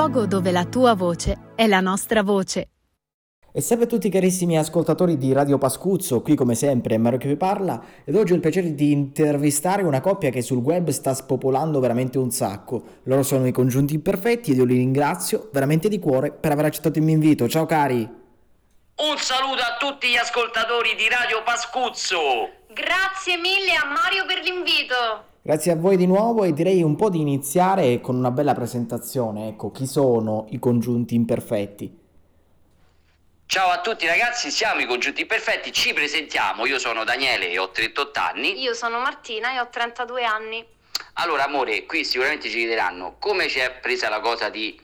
luogo dove la tua voce è la nostra voce. E salve a tutti carissimi ascoltatori di Radio Pascuzzo, qui come sempre è Mario che vi parla ed oggi ho il piacere di intervistare una coppia che sul web sta spopolando veramente un sacco. Loro sono i congiunti imperfetti ed io li ringrazio veramente di cuore per aver accettato il mio invito. Ciao cari! Un saluto a tutti gli ascoltatori di Radio Pascuzzo! Grazie mille a Mario per l'invito! Grazie a voi di nuovo e direi un po' di iniziare con una bella presentazione. Ecco, chi sono i congiunti imperfetti? Ciao a tutti ragazzi, siamo i Congiunti Perfetti, ci presentiamo, io sono Daniele e ho 38 anni. Io sono Martina e ho 32 anni. Allora amore, qui sicuramente ci chiederanno come ci è presa la cosa di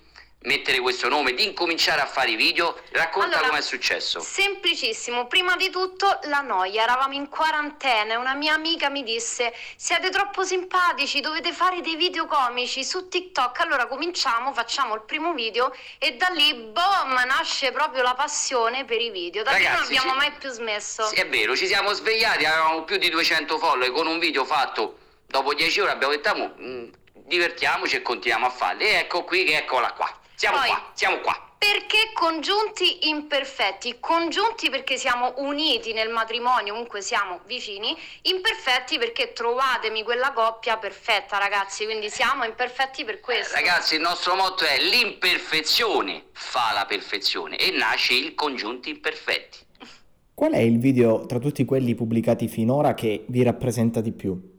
mettere questo nome, di incominciare a fare i video, racconta Allora, com'è successo. Semplicissimo, prima di tutto la noia, eravamo in quarantena e una mia amica mi disse siete troppo simpatici, dovete fare dei video comici su TikTok, allora cominciamo, facciamo il primo video e da lì, boom, nasce proprio la passione per i video, da lì non Ragazzi, abbiamo sì. mai più smesso. Sì, è vero, ci siamo svegliati, avevamo più di 200 follower con un video fatto dopo 10 ore, abbiamo detto "Amo, mm, divertiamoci e continuiamo a farli. E ecco qui che eccola qua. Siamo Poi- qua, siamo qua. Perché congiunti imperfetti? Congiunti perché siamo uniti nel matrimonio, comunque siamo vicini, imperfetti perché trovatemi quella coppia perfetta, ragazzi, quindi siamo imperfetti per questo. Ragazzi, il nostro motto è l'imperfezione fa la perfezione e nasce il congiunti imperfetti. Qual è il video tra tutti quelli pubblicati finora che vi rappresenta di più?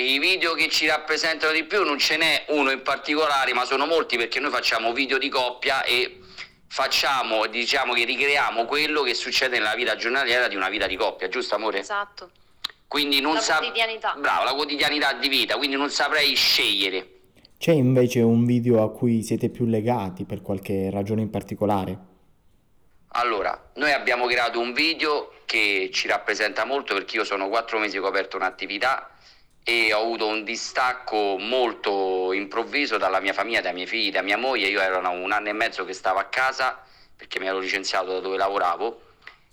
Beh, i video che ci rappresentano di più non ce n'è uno in particolare, ma sono molti perché noi facciamo video di coppia e facciamo, diciamo che ricreiamo quello che succede nella vita giornaliera di una vita di coppia, giusto amore? Esatto. Quindi non La sa- quotidianità. Bravo, la quotidianità di vita, quindi non saprei scegliere. C'è invece un video a cui siete più legati per qualche ragione in particolare? Allora, noi abbiamo creato un video che ci rappresenta molto perché io sono quattro mesi che ho aperto un'attività e ho avuto un distacco molto improvviso dalla mia famiglia, dai miei figli, da mia moglie. Io ero un anno e mezzo che stavo a casa perché mi ero licenziato da dove lavoravo.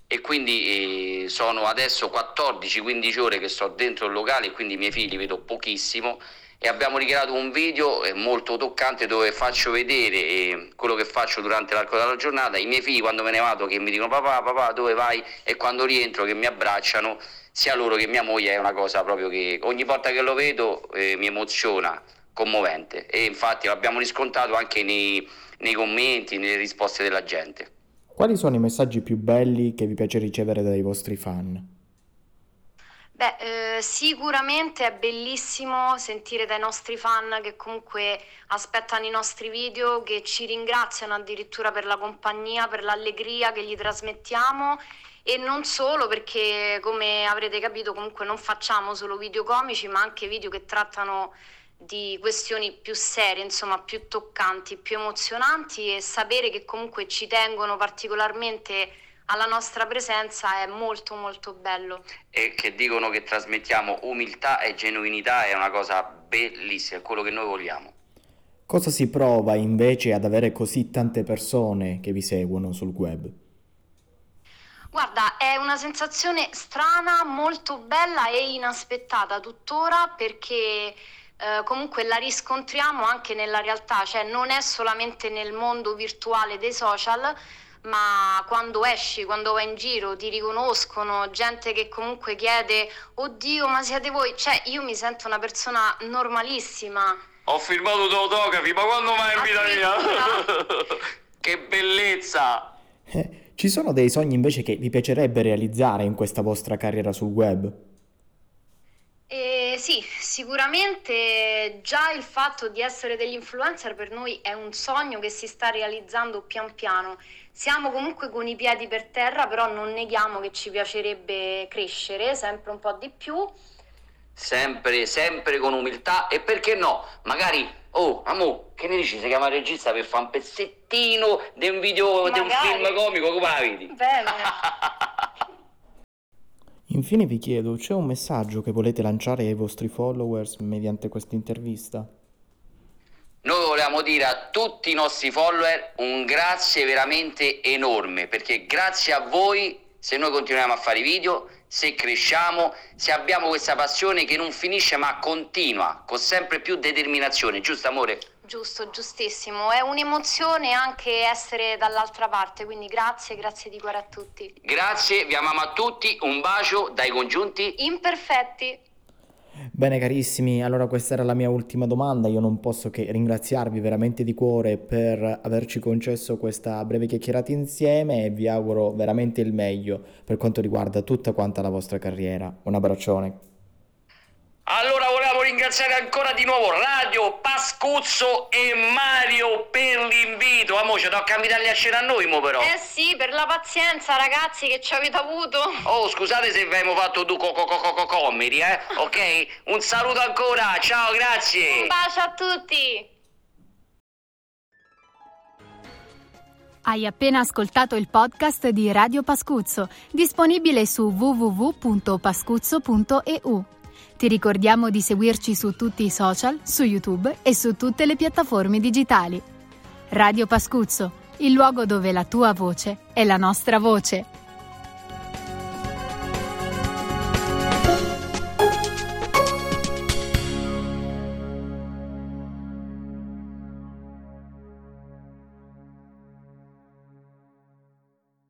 E quindi eh, sono adesso 14-15 ore che sto dentro il locale e quindi i miei figli li vedo pochissimo. E abbiamo ricreato un video eh, molto toccante dove faccio vedere eh, quello che faccio durante l'arco della giornata, i miei figli quando me ne vado che mi dicono papà, papà dove vai? E quando rientro che mi abbracciano, sia loro che mia moglie è una cosa proprio che ogni volta che lo vedo eh, mi emoziona, commovente e infatti l'abbiamo riscontrato anche nei, nei commenti, nelle risposte della gente. Quali sono i messaggi più belli che vi piace ricevere dai vostri fan? Beh, eh, sicuramente è bellissimo sentire dai nostri fan che comunque aspettano i nostri video, che ci ringraziano addirittura per la compagnia, per l'allegria che gli trasmettiamo. E non solo perché come avrete capito comunque non facciamo solo video comici ma anche video che trattano di questioni più serie, insomma più toccanti, più emozionanti. E sapere che comunque ci tengono particolarmente alla nostra presenza è molto molto bello. e che dicono che trasmettiamo umiltà e genuinità è una cosa bellissima, è quello che noi vogliamo. Cosa si prova invece ad avere così tante persone che vi seguono sul web? Guarda, è una sensazione strana, molto bella e inaspettata tuttora perché eh, comunque la riscontriamo anche nella realtà, cioè non è solamente nel mondo virtuale dei social, ma quando esci, quando vai in giro, ti riconoscono, gente che comunque chiede, oddio, ma siete voi? Cioè, io mi sento una persona normalissima. Ho firmato due autografi, ma quando mai in vita Addirittura? che bellezza! Eh, Ci sono dei sogni invece che vi piacerebbe realizzare in questa vostra carriera sul web? Eh, sì, sicuramente già il fatto di essere degli influencer per noi è un sogno che si sta realizzando pian piano. Siamo comunque con i piedi per terra, però non neghiamo che ci piacerebbe crescere sempre un po' di più. Sempre, sempre con umiltà e perché no? Magari, oh, amo, che ne dici? Si chiama regista per fare un pezzettino di un video, di un film comico, come la vedi? Bene. Infine vi chiedo, c'è un messaggio che volete lanciare ai vostri followers mediante questa intervista? Noi volevamo dire a tutti i nostri follower un grazie veramente enorme, perché grazie a voi se noi continuiamo a fare video, se cresciamo, se abbiamo questa passione che non finisce ma continua, con sempre più determinazione, giusto amore? Giusto, giustissimo. È un'emozione anche essere dall'altra parte, quindi grazie, grazie di cuore a tutti. Grazie, vi amiamo a tutti, un bacio dai congiunti Imperfetti. Bene carissimi, allora questa era la mia ultima domanda, io non posso che ringraziarvi veramente di cuore per averci concesso questa breve chiacchierata insieme e vi auguro veramente il meglio per quanto riguarda tutta quanta la vostra carriera. Un abbraccione. Allora ringraziare ancora di nuovo Radio Pascuzzo e Mario per l'invito. Amo, ci tocca invitarli a cena a noi, mo però. Eh sì, per la pazienza ragazzi che ci avete avuto. Oh, scusate se abbiamo fatto due co- co- co- co- comedi, eh? Ok? Un saluto ancora, ciao, grazie. Un bacio a tutti. Hai appena ascoltato il podcast di Radio Pascuzzo, disponibile su www.pascuzzo.eu. Ti ricordiamo di seguirci su tutti i social, su YouTube e su tutte le piattaforme digitali. Radio Pascuzzo, il luogo dove la tua voce è la nostra voce.